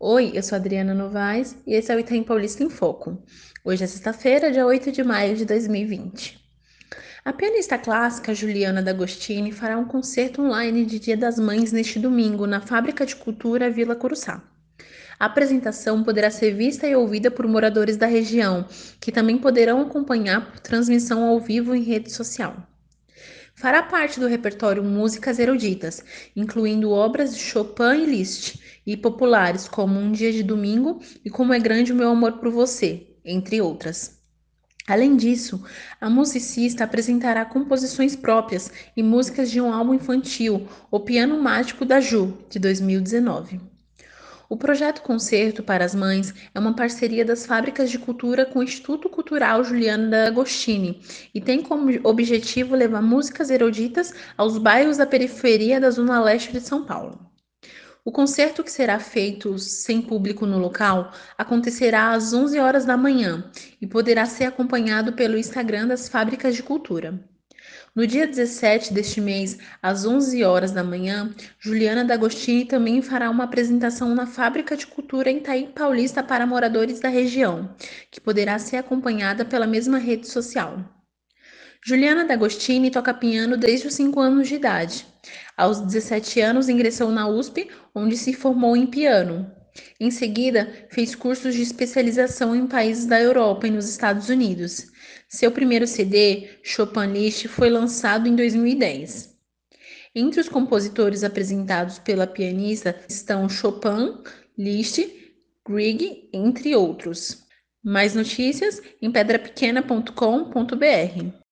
Oi, eu sou Adriana Novaes e esse é o Itaim Paulista em Foco. Hoje é sexta-feira, dia 8 de maio de 2020. A pianista clássica Juliana D'Agostini fará um concerto online de Dia das Mães neste domingo na Fábrica de Cultura Vila Curuçá. A apresentação poderá ser vista e ouvida por moradores da região, que também poderão acompanhar por transmissão ao vivo em rede social. Fará parte do repertório Músicas Eruditas, incluindo obras de Chopin e Liszt, e populares como Um Dia de Domingo e Como é Grande o Meu Amor por Você, entre outras. Além disso, a musicista apresentará composições próprias e músicas de um álbum infantil, O Piano Mágico da Ju, de 2019. O projeto Concerto para as Mães é uma parceria das Fábricas de Cultura com o Instituto Cultural Juliana da Agostini e tem como objetivo levar músicas eruditas aos bairros da periferia da Zona Leste de São Paulo. O concerto, que será feito sem público no local, acontecerá às 11 horas da manhã e poderá ser acompanhado pelo Instagram das Fábricas de Cultura. No dia 17 deste mês, às 11 horas da manhã, Juliana D'Agostini também fará uma apresentação na Fábrica de Cultura em Itaí Paulista para moradores da região, que poderá ser acompanhada pela mesma rede social. Juliana D'Agostini toca piano desde os 5 anos de idade. Aos 17 anos, ingressou na USP, onde se formou em piano. Em seguida, fez cursos de especialização em países da Europa e nos Estados Unidos. Seu primeiro CD, Chopin List, foi lançado em 2010. Entre os compositores apresentados pela pianista estão Chopin, Liszt, Grieg, entre outros. Mais notícias em pedrapequena.com.br.